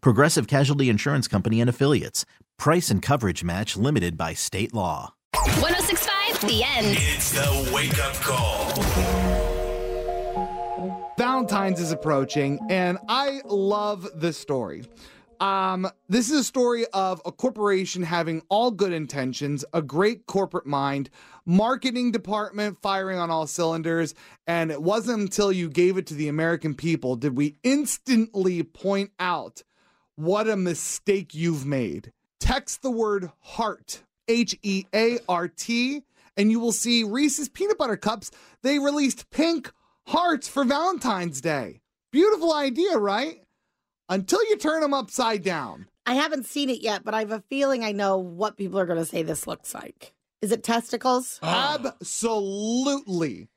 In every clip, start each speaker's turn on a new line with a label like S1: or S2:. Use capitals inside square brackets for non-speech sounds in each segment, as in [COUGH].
S1: Progressive Casualty Insurance Company and Affiliates. Price and coverage match limited by state law.
S2: 1065, the end.
S3: It's the wake up call.
S4: Valentine's is approaching, and I love this story. Um, this is a story of a corporation having all good intentions, a great corporate mind, marketing department firing on all cylinders, and it wasn't until you gave it to the American people did we instantly point out what a mistake you've made. Text the word heart, H E A R T, and you will see Reese's peanut butter cups. They released pink hearts for Valentine's Day. Beautiful idea, right? Until you turn them upside down.
S5: I haven't seen it yet, but I have a feeling I know what people are going to say this looks like. Is it testicles? [GASPS]
S4: Absolutely.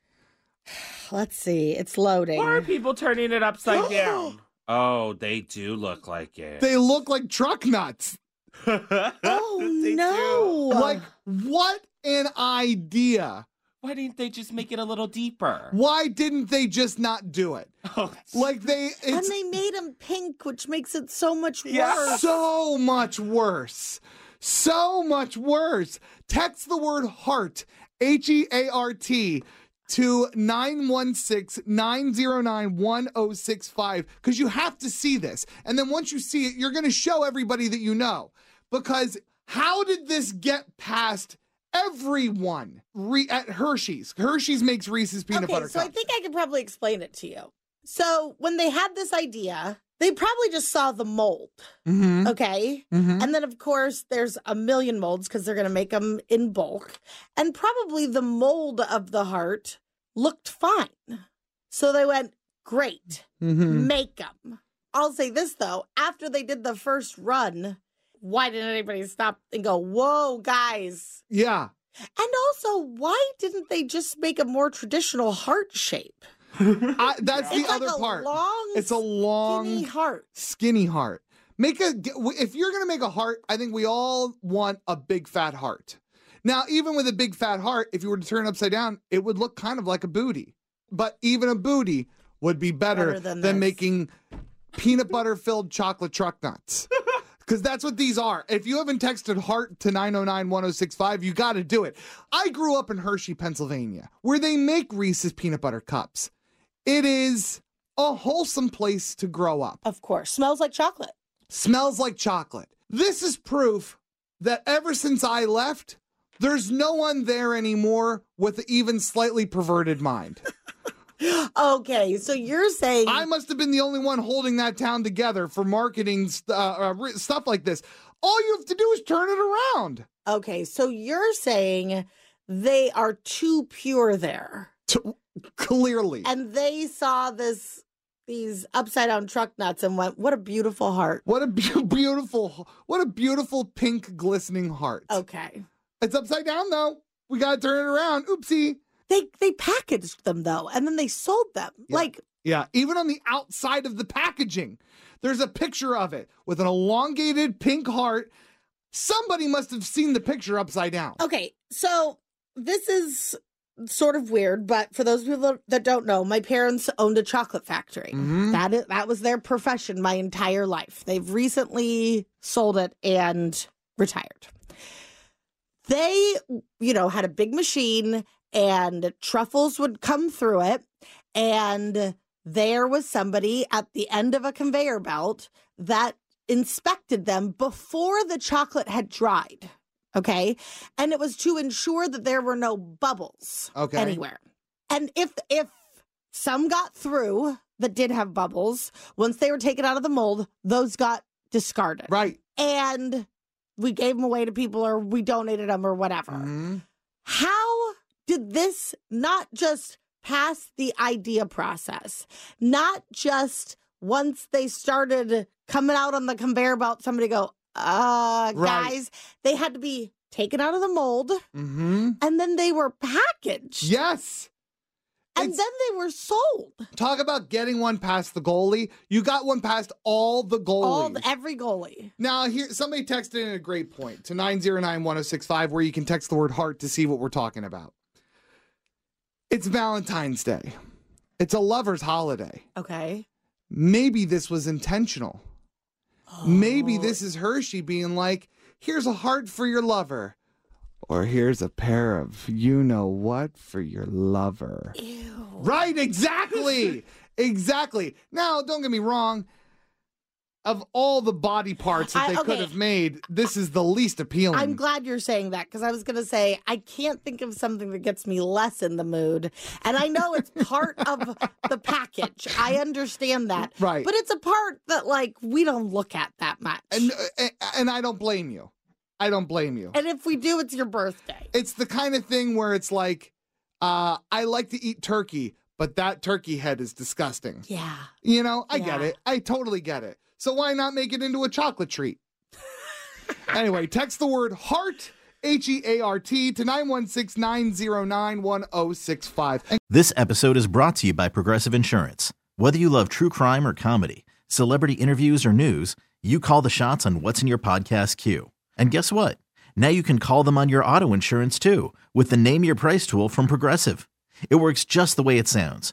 S4: [SIGHS]
S5: Let's see. It's loading.
S6: Why are people turning it upside down? Oh, they do look like it.
S4: They look like truck nuts. [LAUGHS]
S5: Oh, oh
S6: They
S5: no!
S4: Like, what an idea.
S6: Why didn't they just make it a little deeper?
S4: Why didn't they just not do it?
S6: Oh,
S4: Like, they,
S5: and they made them pink, which makes it so much
S6: Yeah.
S5: worse.
S4: so much worse. So much worse. Text the word heart, H E A R T, to 916 909 1065 because you have to see this. And then once you see it, you're going to show everybody that you know. Because how did this get past everyone Re- at Hershey's? Hershey's makes Reese's peanut
S5: okay,
S4: butter
S5: so I think I could probably explain it to you. So when they had this idea, they probably just saw the mold.
S4: Mhm.
S5: Okay.
S4: Mhm.
S5: And then, of course, there's a million molds because they're going to make them in bulk. And probably the mold of the heart looked fine. So they went, great,
S4: Mhm.
S5: make them. I'll say this though after they did the first run, why didn't anybody stop and go, whoa, guys?
S4: Yeah.
S5: And also, why didn't they just make a more traditional heart shape? [LAUGHS]
S4: I, that's the
S5: like
S4: other part.
S5: long,
S4: It's a long,
S5: skinny heart.
S4: skinny heart. Make a if you're gonna make a heart, I think we all want a big fat heart. Now, even with a big fat heart, if you were to turn it upside down, it would look kind of like a booty. But even a booty would be better,
S5: Better
S4: than,
S5: than
S4: making peanut butter filled chocolate truck nuts. [LAUGHS] Because that's what these are. If you haven't texted heart to 909 1065, you got to do it. I grew up in Hershey, Pennsylvania, where they make Reese's peanut butter cups. It is a wholesome place to grow up.
S5: Of course, smells like chocolate.
S4: Smells like chocolate. This is proof that ever since I left, there's no one there anymore with an even slightly perverted mind. [LAUGHS]
S5: Okay, so you're saying
S4: I must have been the only one holding that town together for marketing uh, uh, stuff like this. All you have to do is turn it around.
S5: okay, so you're saying they are too pure there,
S4: To- clearly.
S5: and they saw this these upside down truck nuts and went, "What a beautiful heart."
S4: What a be- [LAUGHS] beautiful, what a beautiful pink glistening heart.
S5: Okay,
S4: It's upside down though. We gotta turn it around. Oopsie.
S5: they they packaged them though, and then they sold them.
S4: Yeah.
S5: Like
S4: Yeah, even on the outside of the packaging, there's a picture of it with an elongated pink heart. Somebody must have seen the picture upside down.
S5: Okay, so this is sort of weird, but for those people that don't know, my parents owned a chocolate factory.
S4: Mhm.
S5: That is, that was their profession my entire life. They've recently sold it and retired. They, you know, had a big machine and truffles would come through it and there was somebody at the end of a conveyor belt that inspected them before the chocolate had dried. Okay. And it was to ensure that there were no bubbles
S4: Okay.
S5: anywhere. And if if some got through that did have bubbles, once they were taken out of the mold, those got discarded.
S4: Right.
S5: And we gave them away to people or we donated them or whatever.
S4: Mhm.
S5: How did this not just pass the idea process, not just once they started coming out on the conveyor belt, somebody go, uh,
S4: Right.
S5: guys, they had to be taken out of the mold
S4: Mhm.
S5: and then they were packaged
S4: Yes.
S5: and
S4: It's-
S5: then they were sold.
S4: Talk about getting one past the goalie. You got one past all the goalies.
S5: All every goalie.
S4: Now, here somebody texted in a great point to 909-1065 where you can text the word heart to see what we're talking about. It's Valentine's Day. It's a lover's holiday.
S5: Okay.
S4: Maybe this was intentional. Maybe oh. this is Hershey being like, here's a heart for your lover. Or here's a pair of you know what for your lover.
S5: Ew.
S4: Right, exactly. [LAUGHS] exactly. Now, don't get me wrong. Of all the body parts that
S5: I-
S4: they could have made, this is the least appealing.
S5: I'm glad you're saying that because I was going to say I can't think of something that gets me less in the mood. And I know it's part [LAUGHS] of the package. I understand that.
S4: Right.
S5: But it's a part that like we don't look at that much.
S4: and uh, and I don't blame you. I don't blame you.
S5: And if we do, it's your birthday.
S4: It's the kind of thing where it's like, uh, I like to eat turkey, but that turkey head is disgusting.
S5: Yeah.
S4: You know, I get it. I totally get it. So why not make it into a chocolate treat? [LAUGHS] anyway, text the word heart, H E A R T, to 916 909 1065.
S1: This episode is brought to you by Progressive Insurance. Whether you love true crime or comedy, celebrity interviews or news, you call the shots on what's in your podcast queue. And guess what? Now you can call them on your auto insurance too with the Name Your Price tool from Progressive. It works just the way it sounds.